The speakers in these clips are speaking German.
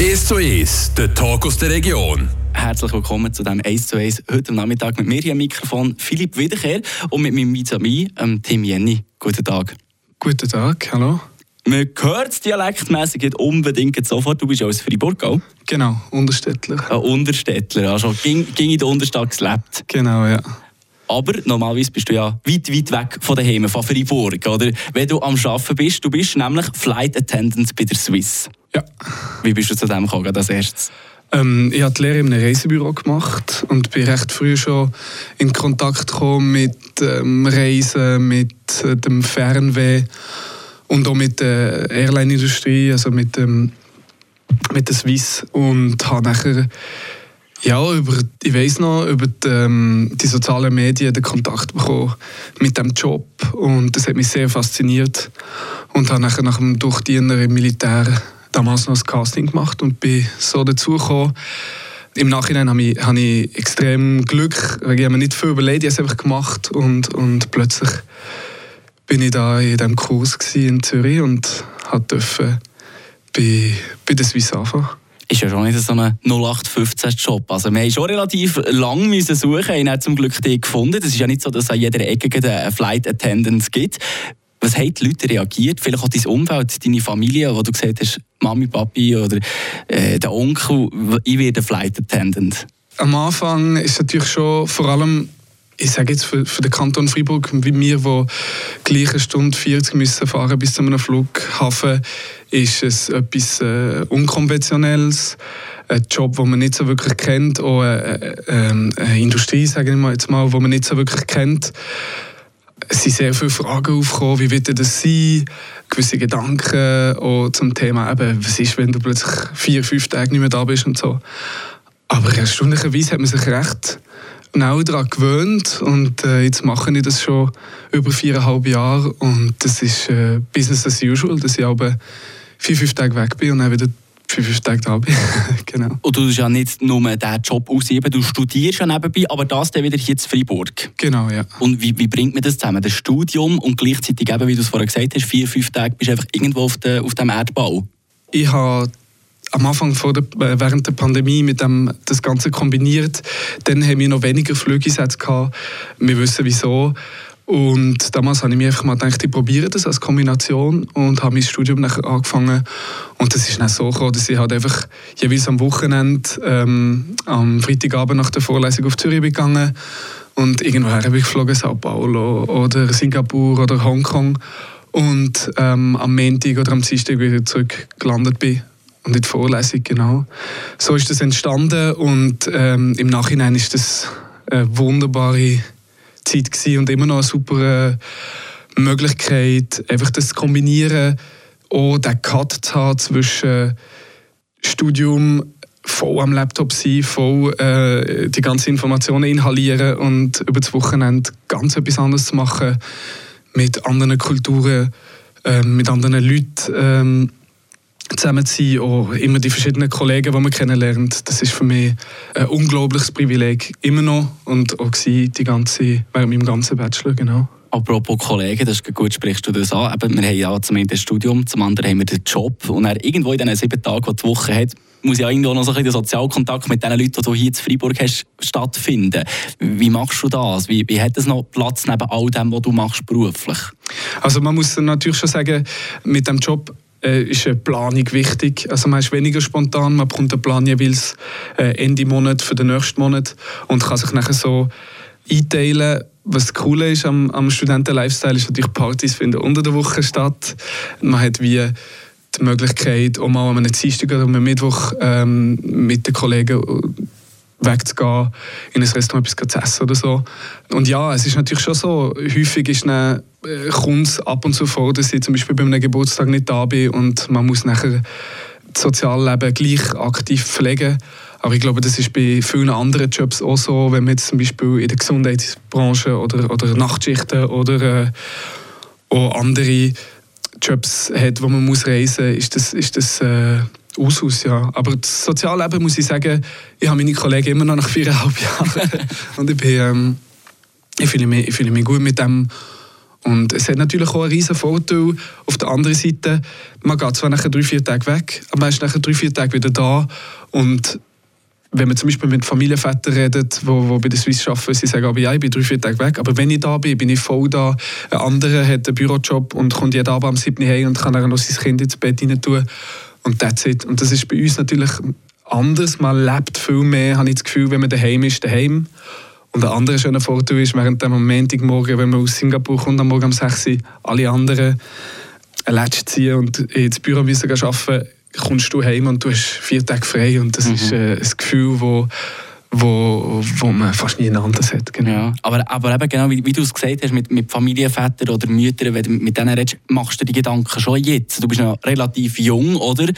1 zu 1, der Talk aus der Region. Herzlich willkommen zu diesem 1 zu 1 heute am Nachmittag mit mir hier am Mikrofon Philipp Wiederkehr und mit meinem Vis-à-vis, ähm, Tim Jenny. Guten Tag. Guten Tag, hallo. Man hört es dialektmässig nicht unbedingt sofort. Du bist ja aus Fribourg, gell? Genau, Unterstädtler. Ein Unterstädtler, also ging, ging in der Unterstadt gelebt. Genau, ja. Aber normalerweise bist du ja weit, weit weg von daheim, von Fribourg, oder? Wenn du am Arbeiten bist, du bist nämlich Flight Attendant bei der Swiss. Ja. Wie bist du zu dem gekommen, als erstes? Ähm, ich habe die Lehre in einem Reisebüro gemacht und bin recht früh schon in Kontakt gekommen mit ähm, Reisen, mit äh, dem Fernweh und auch mit der Airline-Industrie, also mit, ähm, mit der Swiss und habe nachher ja, über, ich weiß noch, über die, ähm, die, sozialen Medien den Kontakt bekommen mit dem Job und das hat mich sehr fasziniert und habe nachher nach dem Durchdiener im Militär damals noch das Casting gemacht und bin so dazugekommen. Im Nachhinein habe ich, habe ich extrem Glück, weil ich habe mir nicht viel überlegt, ich habe es einfach gemacht und, und plötzlich bin ich da in diesem Kurs in Zürich und durfte bei, bei der Swiss anfangen ist ja schon nicht so ein 0815-Job. Also wir haben schon relativ lang müssen suchen haben zum Glück die gefunden. Es ist ja nicht so, dass es an jeder Ecke eine Flight Attendant gibt. Was haben die Leute reagiert? Vielleicht auch dein Umfeld, deine Familie, wo du gesagt hast, Mami, Papi oder äh, der Onkel, ich werde Flight Attendant. Am Anfang ist natürlich schon vor allem ich sage jetzt für, für den Kanton Freiburg, wie wir, die gleiche Stunde 40 müssen fahren bis zu einem Flughafen, ist es etwas äh, Unkonventionelles, ein Job, den man nicht so wirklich kennt, auch eine, eine, eine Industrie, sage ich mal jetzt mal, die man nicht so wirklich kennt. Es sind sehr viele Fragen aufgekommen, wie wird das sein? Gewisse Gedanken auch zum Thema, eben, was ist, wenn du plötzlich vier, fünf Tage nicht mehr da bist und so. Aber erstaunlicherweise hat man sich recht schnell daran gewöhnt und äh, jetzt mache ich das schon über viereinhalb Jahre und das ist äh, Business as usual, dass ich aber vier, fünf Tage weg bin und dann wieder vier, fünf Tage da bin. genau. Und du tust ja nicht nur diesen Job ausüben, du studierst ja nebenbei, aber das dann wieder hier in Freiburg. Genau, ja. Und wie, wie bringt man das zusammen? Das Studium und gleichzeitig eben, wie du es vorher gesagt hast, vier, fünf Tage bist du einfach irgendwo auf, de, auf dem Erdbau? Ich habe am Anfang vor der, äh, während der Pandemie mit dem das Ganze kombiniert. Dann haben wir noch weniger Flügesätze gehabt. Wir wissen wieso. Und damals habe ich mir einfach mal gedacht, ich probiere das als Kombination und habe mein Studium nachher angefangen. Und das ist dann so gekommen, dass ich halt einfach jeweils am Wochenende, ähm, am Freitagabend nach der Vorlesung auf Zürich gegangen und irgendwoher habe ich geflogen, Sao Paulo oder Singapur oder Hongkong und ähm, am Montag oder am Dienstag wieder zurück gelandet bin und in der Vorlesung, genau. So ist das entstanden und ähm, im Nachhinein ist das eine wunderbare Zeit gewesen und immer noch eine super äh, Möglichkeit, einfach das zu kombinieren, auch den Cut zu haben zwischen Studium, voll am Laptop sein, voll äh, die ganzen Informationen inhalieren und über das Wochenende ganz etwas anderes zu machen, mit anderen Kulturen, äh, mit anderen Leuten. Ähm, zusammen zu sein, auch immer die verschiedenen Kollegen, die man kennenlernt. Das ist für mich ein unglaubliches Privileg, immer noch und auch die ganze, während meinem ganzen Bachelor, genau. Apropos Kollegen, das ist gut, sprichst du das an. Eben, wir haben ja zum einen das Studium, zum anderen haben wir den Job. Und dann irgendwo in diesen sieben Tagen, die die Woche hat, muss ja irgendwo noch so ein bisschen Sozialkontakt mit den Leuten, die du hier in Freiburg hast, stattfinden. Wie machst du das? Wie, wie hat es noch Platz neben all dem, was du machst beruflich? Also man muss natürlich schon sagen, mit dem Job äh, ist eine Planung wichtig. Also man ist weniger spontan, man bekommt einen Plan jeweils äh, Ende Monat für den nächsten Monat und kann sich nachher so einteilen. Was das Coole ist am, am Studenten-Lifestyle ist natürlich, Partys finden unter der Woche statt. Man hat wie die Möglichkeit, auch mal an einem Dienstag oder einem Mittwoch ähm, mit den Kollegen wegzugehen, in ein Restaurant etwas zu essen oder so. Und ja, es ist natürlich schon so, häufig ist eine, äh, kommt es ab und zu vor, dass ich zum Beispiel bei einem Geburtstag nicht da bin und man muss nachher das Sozialleben gleich aktiv pflegen. Aber ich glaube, das ist bei vielen anderen Jobs auch so, wenn man jetzt zum Beispiel in der Gesundheitsbranche oder, oder Nachtschichten oder äh, auch andere Jobs hat, wo man muss reisen muss, ist das, ist das äh, Usus, ja. Aber das Sozialleben, muss ich sagen, ich habe meine Kollegen immer noch nach viereinhalb Jahren. und ich, bin, ähm, ich, fühle mich, ich fühle mich gut mit dem. Und es hat natürlich auch einen riesen Vorteil. Auf der anderen Seite, man geht zwar nach drei, vier Tagen weg, aber man ist nach drei, vier Tagen wieder da. Und wenn man zum Beispiel mit Familienvätern redet, wo, wo bei der Swiss arbeiten, sie sagen, aber ja, ich bin drei, vier Tage weg, aber wenn ich da bin, bin ich voll da. Ein anderer hat einen Bürojob und kommt jeden Abend am 7. Uhr und kann dann noch sein Kind ins Bett rein tun. Und that's it. Und das ist bei uns natürlich anders. Man lebt viel mehr, habe ich das Gefühl, wenn man daheim ist, daheim. Und ein anderer schöner Vorteil ist, während dem Montagmorgen, wenn man aus Singapur kommt, am Morgen um 6 Uhr, alle anderen ein Latsch ziehen und ins Büro müssen arbeiten kommst du heim und du hast vier Tage frei und das mhm. ist äh, ein Gefühl, wo wo, wo man fast nie anders hat. Genau. Ja, aber, aber eben genau, wie, wie du es gesagt hast, mit, mit Familienvätern oder Müttern, wenn du mit denen redest, machst du die Gedanken schon jetzt. Du bist noch relativ jung, oder?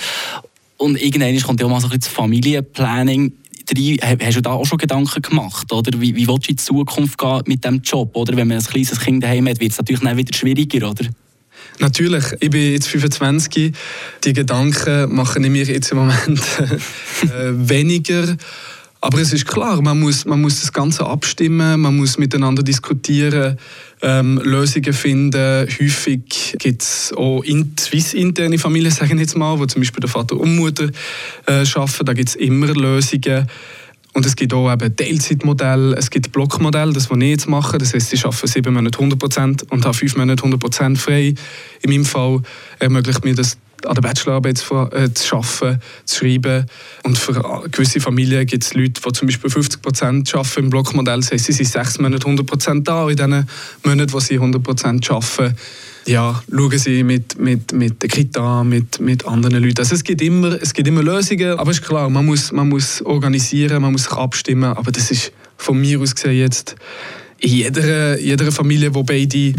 Und irgendwann kommt ja auch mal so ein bisschen das Familienplanning Hast du da auch schon Gedanken gemacht? Oder wie, wie willst du in die Zukunft gehen mit diesem Job? Oder wenn man ein kleines Kind daheim hat, wird es natürlich dann wieder schwieriger, oder? Natürlich, ich bin jetzt 25. Die Gedanken machen ich mir jetzt im Moment äh, weniger. Aber es ist klar, man muss, man muss das Ganze abstimmen, man muss miteinander diskutieren, ähm, Lösungen finden. Häufig gibt es auch in Swiss-interne Familien, sagen jetzt mal, wo zum Beispiel der Vater und Mutter äh, arbeiten. Da gibt es immer Lösungen. Und es gibt auch eben Teilzeitmodelle, es gibt Blockmodelle, das, was ich jetzt mache. Das heißt, ich arbeite sieben Monate 100% und habe fünf Monate 100% frei. In meinem Fall ermöglicht mir das an der Bachelorarbeit zu, äh, zu arbeiten, zu schreiben. Und für gewisse Familien gibt es Leute, die zum Beispiel 50 Prozent arbeiten im Blockmodell. Das heisst, sie sind sechs Monate 100 Prozent da, in diesen Monaten, wo sie 100 Prozent arbeiten. Ja, schauen sie mit, mit, mit der Kita, mit, mit anderen Leuten. Also es, gibt immer, es gibt immer Lösungen, aber es ist klar, man muss, man muss organisieren, man muss sich abstimmen, aber das ist von mir aus gesehen jetzt in jeder, jeder Familie, wo beide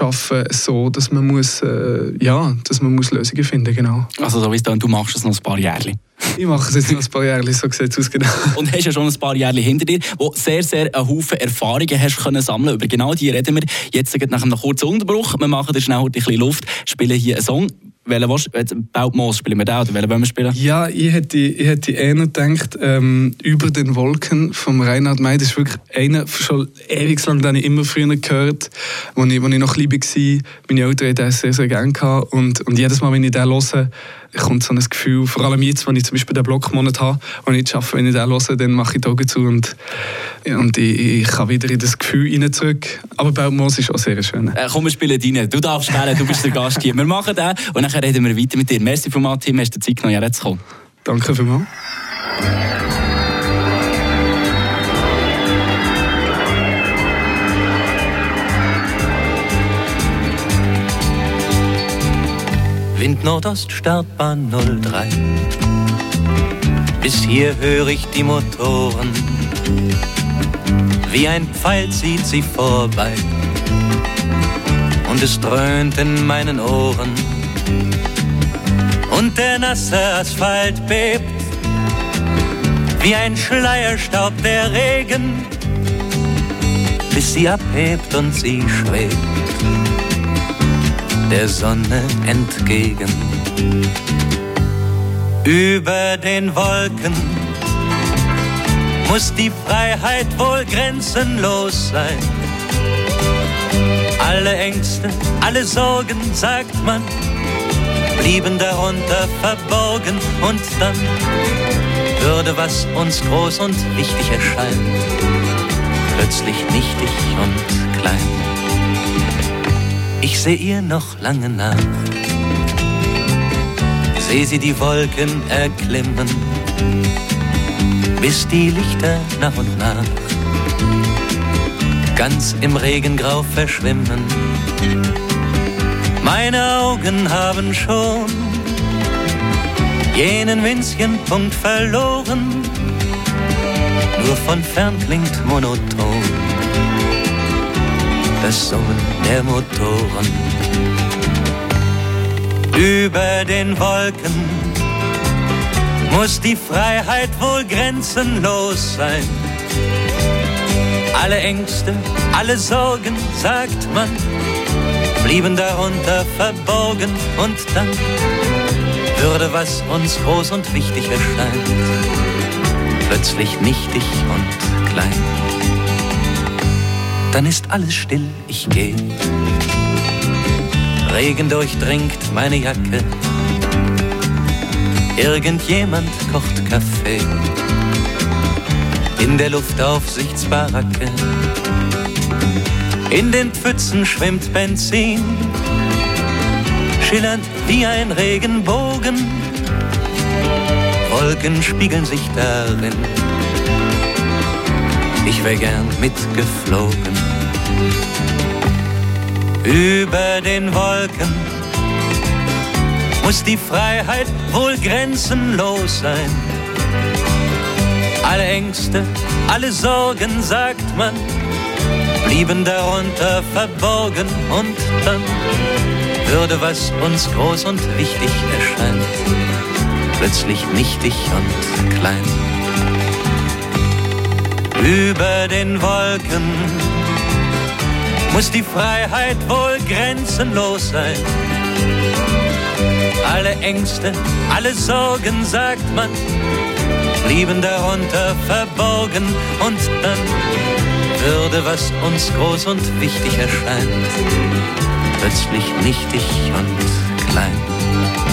arbeiten, so, dass man muss, äh, ja, dass man muss Lösungen finden genau. Also so wie es dann, du machst es noch ein paar Jahre. Ich mache es jetzt noch ein paar Jahre, so sieht es aus, genau. Und hast ja schon ein paar Jahre hinter dir, wo sehr, sehr einen Haufen Erfahrungen hast können sammeln Über genau die reden wir jetzt nach einem kurzen Unterbruch. Wir machen da schnell ein bisschen Luft, spielen hier einen Song. Welchen willst du? Bautmoos spielen wir da oder welchen wollen wir spielen? Ja, ich hätte, ich hätte eher gedacht, ähm, «Über den Wolken» von Reinhard May. Das ist wirklich einer, schon ewig lang, den ich immer früher gehört als ich, ich noch klein war. Meine Eltern hatten das sehr, sehr gerne. Und, und jedes Mal, wenn ich den höre, kommt so ein Gefühl, vor allem jetzt, wenn ich zum Beispiel den Blockmonat habe und ich arbeite, wenn ich den höre, dann mache ich die Augen zu und, und ich, ich kann wieder in das Gefühl rein zurück. Aber Belmos ist auch sehr schön. Äh, komm, wir spielen rein. Du darfst wählen, du bist der Gast hier. Wir machen den und dann reden wir weiter mit dir. Merci vielmals, Tim, hast du Zeit genommen, hierher zu kommen. Danke vielmals. Nordost Startbahn 03. Bis hier höre ich die Motoren, wie ein Pfeil zieht sie vorbei. Und es dröhnt in meinen Ohren. Und der nasse Asphalt bebt, wie ein Schleierstaub der Regen, bis sie abhebt und sie schwebt der Sonne entgegen. Über den Wolken muss die Freiheit wohl grenzenlos sein. Alle Ängste, alle Sorgen, sagt man, blieben darunter verborgen und dann würde, was uns groß und wichtig erscheint, plötzlich nichtig und klein ich seh ihr noch lange nach. Seh sie die Wolken erklimmen, bis die Lichter nach und nach ganz im Regengrau verschwimmen. Meine Augen haben schon jenen winzigen Punkt verloren, nur von fern klingt monoton das Summen der Motoren. Über den Wolken muss die Freiheit wohl grenzenlos sein. Alle Ängste, alle Sorgen, sagt man, blieben darunter verborgen und dann würde, was uns groß und wichtig erscheint, plötzlich nichtig und klein dann ist alles still, ich geh. Regen durchdringt meine Jacke. Irgendjemand kocht Kaffee in der Luftaufsichtsbaracke. In den Pfützen schwimmt Benzin, schillernd wie ein Regenbogen. Wolken spiegeln sich darin. Ich wär gern mitgeflogen. Über den Wolken muss die Freiheit wohl grenzenlos sein. Alle Ängste, alle Sorgen, sagt man, blieben darunter verborgen und dann würde, was uns groß und wichtig erscheint, plötzlich nichtig und klein. Über den Wolken muss die Freiheit wohl grenzenlos sein. Alle Ängste, alle Sorgen, sagt man, blieben darunter verborgen und dann würde, was uns groß und wichtig erscheint, plötzlich nichtig und klein.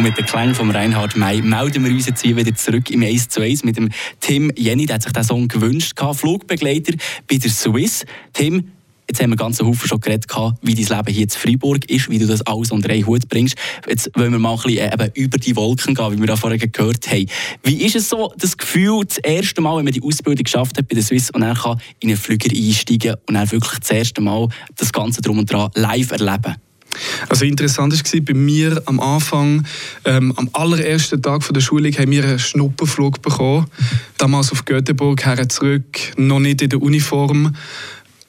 Und mit den Klängen von Reinhard May melden wir uns jetzt wieder zurück im 1 zu 1 mit dem Tim Jenny, der hat sich diesen Song gewünscht, Flugbegleiter bei der Swiss. Tim, Jetzt haben wir ganz Haufen schon geredet, wie dein Leben hier in Freiburg ist, wie du das alles unter einen Hut bringst. Jetzt wollen wir mal ein bisschen eben über die Wolken gehen, wie wir da vorher gehört haben. Wie ist es so, das Gefühl, das erste Mal, wenn man die Ausbildung geschafft hat bei der Swiss und dann kann in einen Flüger einsteigen und dann wirklich das erste Mal das Ganze drum und dran live erleben? Also interessant war bei mir am Anfang, ähm, am allerersten Tag der Schulung, haben wir einen Schnupperflug bekommen. Damals auf Göteborg, her zurück, noch nicht in der Uniform.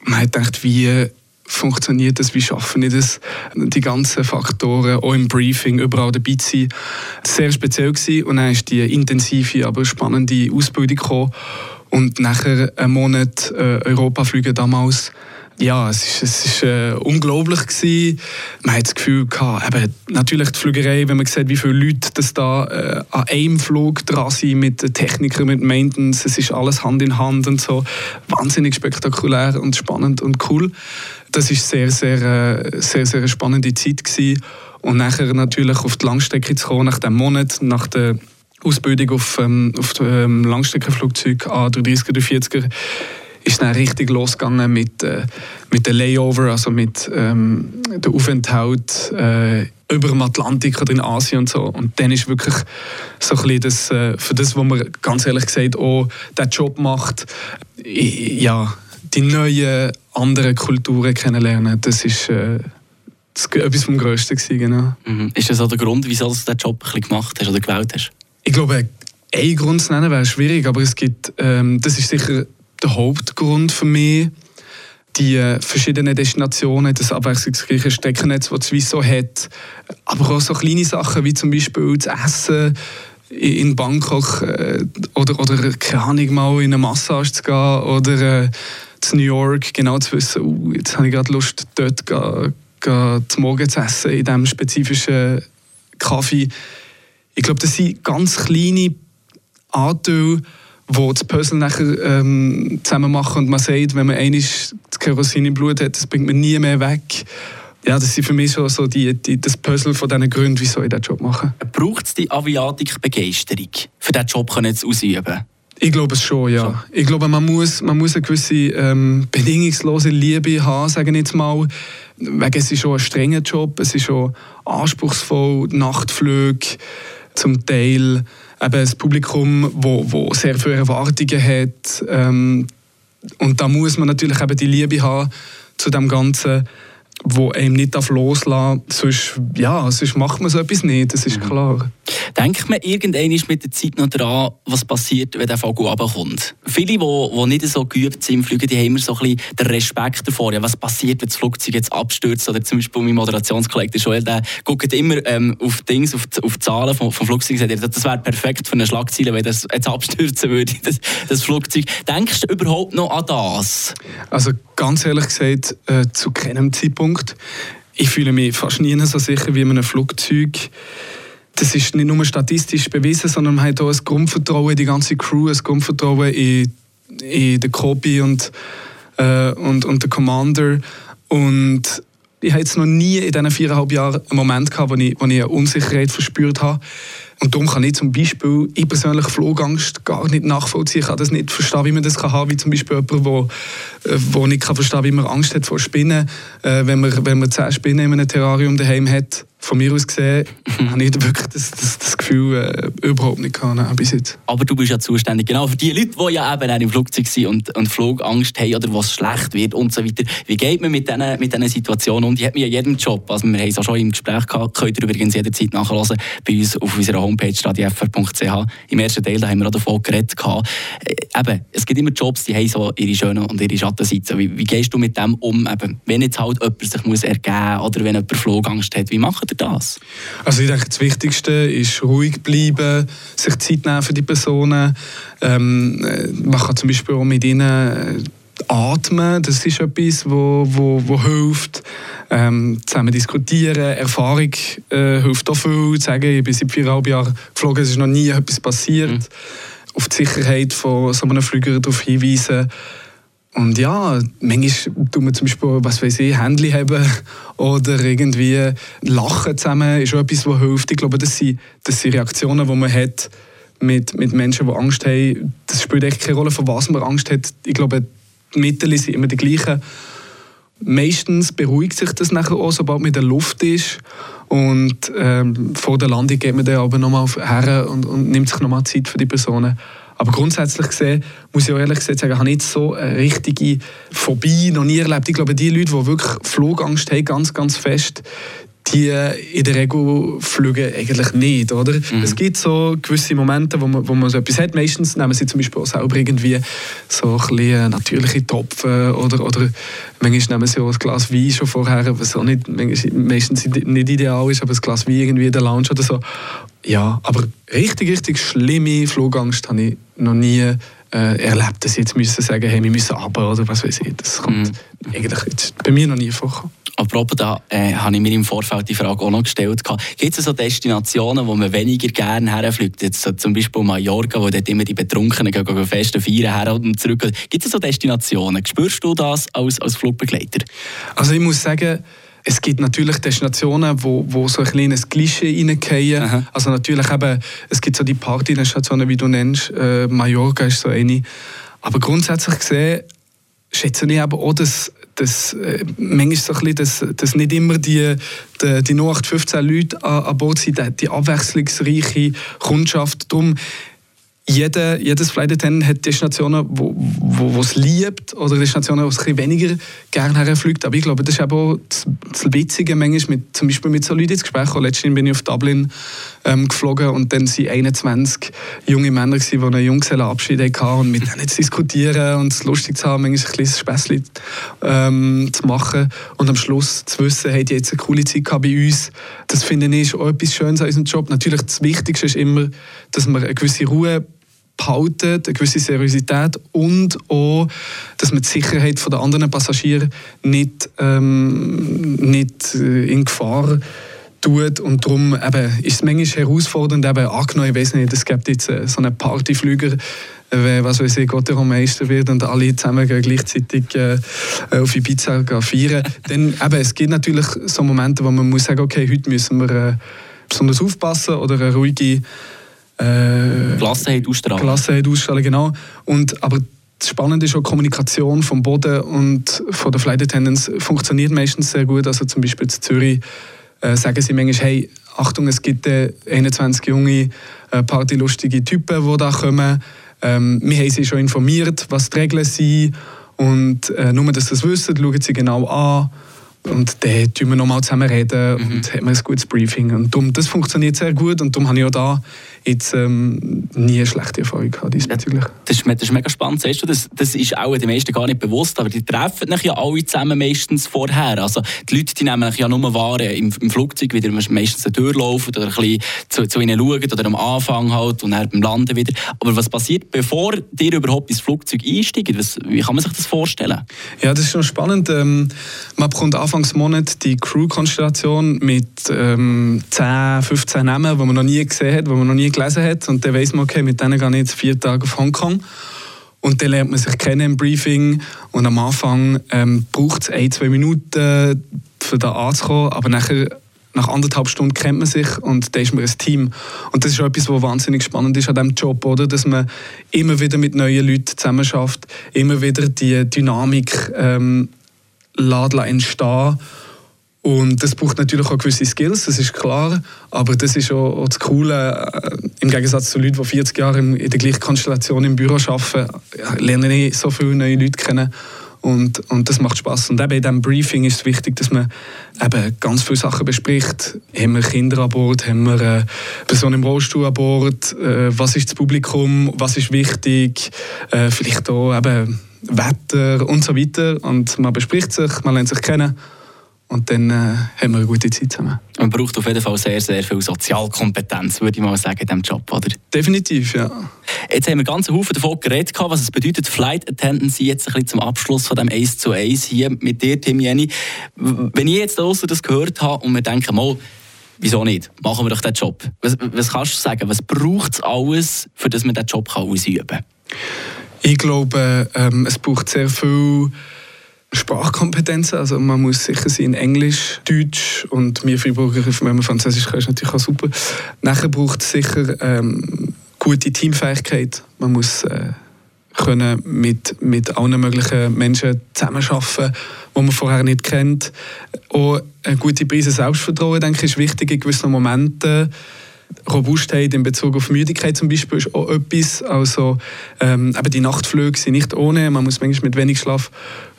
Man hat gedacht, wie funktioniert das, wie schaffen wir das, die ganzen Faktoren, auch im Briefing, überall dabei zu sein. Sehr speziell gewesen. und dann ist die intensive, aber spannende Ausbildung gekommen. Und nachher einen Monat äh, Europaflüge damals ja, es ist, es äh, unglaublich gewesen. Man hat das Gefühl gehabt, eben, natürlich die Flügerei, wenn man sieht, wie viele Leute das da äh, an einem Flug dran sind, mit Technikern, mit Maintenance, es ist alles Hand in Hand und so. Wahnsinnig spektakulär und spannend und cool. Das ist sehr, sehr, äh, sehr, sehr eine spannende Zeit gewesen. Und nachher natürlich auf die Langstrecke zu kommen, nach dem Monat, nach der Ausbildung auf, ähm, auf dem ähm, Langstreckenflugzeug A330 oder 40er, ist dann richtig losgegangen mit, äh, mit dem Layover, also mit ähm, dem Aufenthalt äh, über dem Atlantik oder in Asien und so. Und dann ist wirklich so ein bisschen das, äh, für das, was man ganz ehrlich gesagt auch den Job macht, ja, die neuen anderen Kulturen kennenlernen, das ist äh, das etwas vom Größten genau. Mhm. Ist das auch der Grund, wieso du diesen Job ein bisschen gemacht hast oder gewählt hast? Ich glaube, ein Grund zu nennen wäre schwierig, aber es gibt, ähm, das ist sicher der Hauptgrund für mich. Die verschiedenen Destinationen, das abwechslungsreiche Steckennetz, das Swiss so hat, aber auch so kleine Sachen wie zum Beispiel das Essen in Bangkok äh, oder, oder keine Ahnung, mal in eine Massage zu gehen oder äh, zu New York genau zu wissen, uh, jetzt habe ich gerade Lust, dort gehen, gehen, Morgen zu essen, in diesem spezifischen Kaffee. Ich glaube, das sind ganz kleine Anteile, wo das Puzzle nachher ähm, zusammen machen und man sagt, wenn man einmal das Kerosin im Blut hat, das bringt man nie mehr weg. Ja, das sind für mich so, so die, die, das Puzzle von diesen Gründen, wieso ich diesen Job mache. Braucht es die Aviatik-Begeisterung, für diesen Job zu ausüben? Ich glaube es schon, ja. Schon. Ich glaube, man muss, man muss eine gewisse ähm, bedingungslose Liebe haben, sagen jetzt mal. Wegen es ist schon ein strenger Job, es ist schon anspruchsvoll, Nachtflüge zum Teil eben ein Publikum, wo, wo sehr viele Erwartungen hat. Ähm, und da muss man natürlich eben die Liebe haben zu dem Ganzen wo einem nicht loslassen darf. Sonst, ja, sonst macht man so etwas nicht, das ist mhm. klar. Denkt man irgendwann mit der Zeit noch daran, was passiert, wenn der Vogel runterkommt? Viele, die, die nicht so geübt sind im Fliegen, die haben immer so ein bisschen den Respekt davor. Ja, was passiert, wenn das Flugzeug jetzt abstürzt? Oder zum Beispiel mein Moderationskollege Joel, der guckt immer ähm, auf, Dings, auf, die, auf die Zahlen vom, vom Flugzeug und sagt, das wäre perfekt für eine Schlagzeile, wenn das jetzt abstürzen würde, das, das Flugzeug. Denkst du überhaupt noch an das? Also ganz ehrlich gesagt, äh, zu keinem Zeitpunkt. Ich fühle mich fast nie so sicher wie in einem Flugzeug. Das ist nicht nur statistisch bewiesen, sondern man hat auch ein Grundvertrauen in die ganze Crew, ein Grundvertrauen in, in den Copy und, äh, und, und den Commander. Und ich habe jetzt noch nie in diesen viereinhalb Jahren einen Moment gehabt, wo ich, wo ich eine Unsicherheit verspürt habe. Und darum kann ich zum Beispiel ich persönlich Flugangst gar nicht nachvollziehen. Ich kann das nicht verstehen, wie man das kann haben, wie zum Beispiel jemand, wo, äh, wo nicht kann verstehen, wie man Angst hat vor Spinnen. Äh, wenn man wenn man zehn Spinnen in einem Terrarium daheim hat, von mir aus gesehen, mhm. habe ich wirklich das, das, das Gefühl äh, überhaupt nicht gehabt, bis jetzt. Aber du bist ja zuständig genau für die Leute, die ja eben auch im Flugzeug sind und, und Flugangst haben oder was schlecht wird und so weiter. Wie geht man mit diesen mit diesen Situationen um? Die hat man ja jedem Job. Also wir haben es auch schon im Gespräch gehabt, könnt ihr übrigens jederzeit nachhören bei uns auf unserer Homepage radiofr.ch. Im ersten Teil da haben wir auch davon geredet. Äh, eben, es gibt immer Jobs, die haben so ihre schönen und ihre Schattenseiten. Wie, wie gehst du mit dem um? Eben, wenn jetzt halt jemand sich muss ergeben muss oder wenn jemand Flugangst hat, wie macht ihr das? Also ich denke, das Wichtigste ist ruhig bleiben, sich Zeit nehmen für die Personen. Ähm, äh, man kann zum Beispiel auch mit ihnen äh, atmen, das ist etwas, wo, wo, wo hilft. Ähm, zusammen diskutieren, Erfahrung äh, hilft auch viel. Zu sagen, ich bin seit viereinhalb Jahren geflogen, es ist noch nie etwas passiert. Mhm. Auf die Sicherheit von so einem Flüger darauf hinweisen. Und ja, manchmal tun wir zum Beispiel, was weiß ich, Handy haben oder irgendwie lachen zusammen, ist auch etwas, was hilft. Ich glaube, das sind, das sind Reaktionen, die man hat mit, mit Menschen, die Angst haben. Das spielt echt keine Rolle, von was man Angst hat. Ich glaube, die Mittel sind immer die gleichen. Meistens beruhigt sich das nachher auch, sobald man in der Luft ist. Und ähm, vor der Landung geht man dann aber nochmal her und, und nimmt sich nochmal Zeit für die Personen. Aber grundsätzlich gesehen, muss ich auch ehrlich gesagt sagen, habe ich nicht so eine richtige Phobie noch nie erlebt. Ich glaube, die Leute, die wirklich Flugangst haben, ganz, ganz fest, die in der Regel fliegen eigentlich nicht, oder? Mhm. Es gibt so gewisse Momente, wo man, wo man so etwas hat. Meistens nehmen sie zum Beispiel auch selber irgendwie so ein bisschen natürliche Topfen oder, oder manchmal nehmen sie auch ein Glas Wein schon vorher, was auch nicht, meistens nicht ideal ist, aber ein Glas Wein irgendwie in der Lounge oder so. Ja, aber richtig, richtig schlimme Flugangst habe ich noch nie äh, erlebt, dass sie jetzt müssen sagen, hey, wir müssen runter oder was weiß ich. Das kommt mm. eigentlich bei mir noch nie vor. Apropos, da äh, habe ich mir im Vorfeld die Frage auch noch gestellt. Gibt es so Destinationen, wo man weniger gerne herfliegt? Jetzt so zum Beispiel Mallorca, wo dort immer die Betrunkenen gehen, gehen festen feiern her und zurück. Gibt es so Destinationen? Spürst du das als, als Flugbegleiter? Also ich muss sagen, es gibt natürlich Destinationen, wo, wo so ein kleines Klischee reingehen. Also natürlich eben, es gibt so die Partydestinationen, wie du nennst. Äh, Mallorca ist so eine. Aber grundsätzlich gesehen schätze ich aber auch, dass, dass äh, manchmal so ein bisschen, dass, dass nicht immer die, die, die 0815 Leute an, an Bord sind, die abwechslungsreiche Kundschaft. Darum jeder, jedes Flight Attendant hat Destinationen, wo, wo, wo es liebt oder Destinationen, wo es weniger gerne herfliegt. Aber ich glaube, das ist auch das, das Witzige manchmal, mit, zum Beispiel mit so Leuten ins Gespräch. Letztens bin ich auf Dublin ähm, geflogen und dann waren 21 junge Männer, die einen Junggesellenabschied hatten und mit denen zu diskutieren und es lustig zu haben, manchmal ein kleines Späßchen ähm, zu machen und am Schluss zu wissen, hey, die jetzt eine coole Zeit bei uns. Das finde ich auch etwas Schönes an unserem Job. Natürlich, das Wichtigste ist immer, dass man eine gewisse Ruhe behalten, eine gewisse Seriosität und auch, dass man die Sicherheit der anderen Passagiere nicht, ähm, nicht äh, in Gefahr tut. Und darum eben, ist es manchmal herausfordernd, eben angenommen, ich weiß nicht, es gibt jetzt äh, so einen Partyflüger, äh, was weiß ich, Gott der Meister wird und alle zusammen gleichzeitig äh, auf Ibiza feiern, dann eben, es gibt natürlich so Momente, wo man muss sagen, okay, heute müssen wir äh, besonders aufpassen oder eine ruhige äh, Gelassenheit ausstrahlen. Gelassenheit ausstrahlen, genau. Und, aber das Spannende ist auch, die Kommunikation vom Boden und von der Flight Attendants funktioniert meistens sehr gut. Also zum Beispiel in Zürich äh, sagen sie manchmal, hey, Achtung, es gibt äh, 21 junge, äh, partylustige Typen, die da kommen. Ähm, wir haben sie schon informiert, was die Regeln sind. Und äh, nur, dass sie das wissen, schauen sie genau an. Und dann reden wir nochmal zusammen reden mhm. und haben ein gutes Briefing. Und darum, das funktioniert sehr gut und darum habe ich auch da jetzt ähm, nie eine schlechte Erfahrung gehabt diesbezüglich. Das ist, das ist mega spannend, siehst du, das, das ist auch den meisten gar nicht bewusst, aber die treffen sich ja alle zusammen meistens vorher. Also die Leute die nehmen ja nur wahr im, im Flugzeug, wieder meistens eine Tür laufen oder ein bisschen zu, zu ihnen schauen oder am Anfang halt und dann beim Landen wieder. Aber was passiert, bevor ihr überhaupt ins Flugzeug einsteigt? Was, wie kann man sich das vorstellen? Ja, das ist schon spannend. Ähm, man bekommt Anfangsmonat die Crew-Konstellation mit ähm, 10, 15 Namen, die man noch nie gesehen hat, die man noch nie gelesen hat. Und dann weiss man, okay, mit denen gehe ich jetzt vier Tage auf Hongkong. Und dann lernt man sich kennen im Briefing. Und am Anfang ähm, braucht es ein, zwei Minuten, für da anzukommen. Aber nachher nach anderthalb Stunden kennt man sich und dann ist man ein Team. Und das ist etwas, was wahnsinnig spannend ist an diesem Job, oder? dass man immer wieder mit neuen Leuten zusammen schafft, immer wieder die Dynamik ähm, entstehen und das braucht natürlich auch gewisse Skills, das ist klar. Aber das ist auch, auch das Coole. Äh, Im Gegensatz zu Leuten, die 40 Jahre in der gleichen Konstellation im Büro arbeiten, lernen ich so viele neue Leute kennen. Und, und das macht Spaß. Und eben in diesem Briefing ist es wichtig, dass man eben ganz viele Sachen bespricht. Haben wir Kinder an Bord? Haben wir eine Person im Rollstuhl an Bord? Äh, was ist das Publikum? Was ist wichtig? Äh, vielleicht auch eben Wetter und so weiter. Und man bespricht sich, man lernt sich kennen. Und dann äh, haben wir eine gute Zeit zusammen. Man braucht auf jeden Fall sehr, sehr viel Sozialkompetenz, würde ich mal sagen, in diesem Job, oder? Definitiv, ja. Jetzt haben wir ganz Haufen davon geredet, was es bedeutet, Flight Attendance jetzt ein bisschen zum Abschluss von dem 1 zu 1 hier mit dir, Tim Jenny. Wenn ich jetzt also das gehört habe und wir denken, mal, wieso nicht? Machen wir doch den Job. Was, was kannst du sagen? Was braucht es alles, für dass man diesen Job kann ausüben kann? Ich glaube, ähm, es braucht sehr viel Sprachkompetenzen. Also man muss sicher sein in Englisch, Deutsch und mir Freiburger, wenn man Französisch kann, ist natürlich auch super. Nachher braucht es sicher ähm, gute Teamfähigkeit. Man muss äh, können mit, mit allen möglichen Menschen zusammenarbeiten, die man vorher nicht kennt. Auch eine gute Prise Selbstvertrauen, denke ich, ist wichtig in gewissen Momenten. Robustheit in Bezug auf Müdigkeit zum Beispiel ist auch etwas. Also ähm, die Nachtflüge sind nicht ohne, man muss manchmal mit wenig Schlaf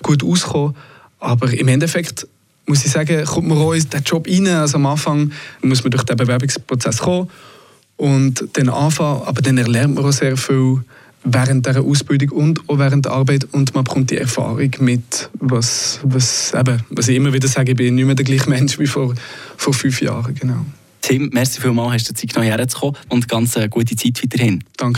gut auskommen. Aber im Endeffekt muss ich sagen, kommt man auch in den Job rein. Also am Anfang muss man durch den Bewerbungsprozess kommen und dann anfangen, aber dann lernt man auch sehr viel während der Ausbildung und auch während der Arbeit und man bekommt die Erfahrung mit, was, was, eben, was ich immer wieder sage, ich bin nicht mehr der gleiche Mensch wie vor, vor fünf Jahren. Genau. Tim, merci vielmals, hast du Zeit genommen herzukommen und ganz eine gute Zeit weiterhin. Danke.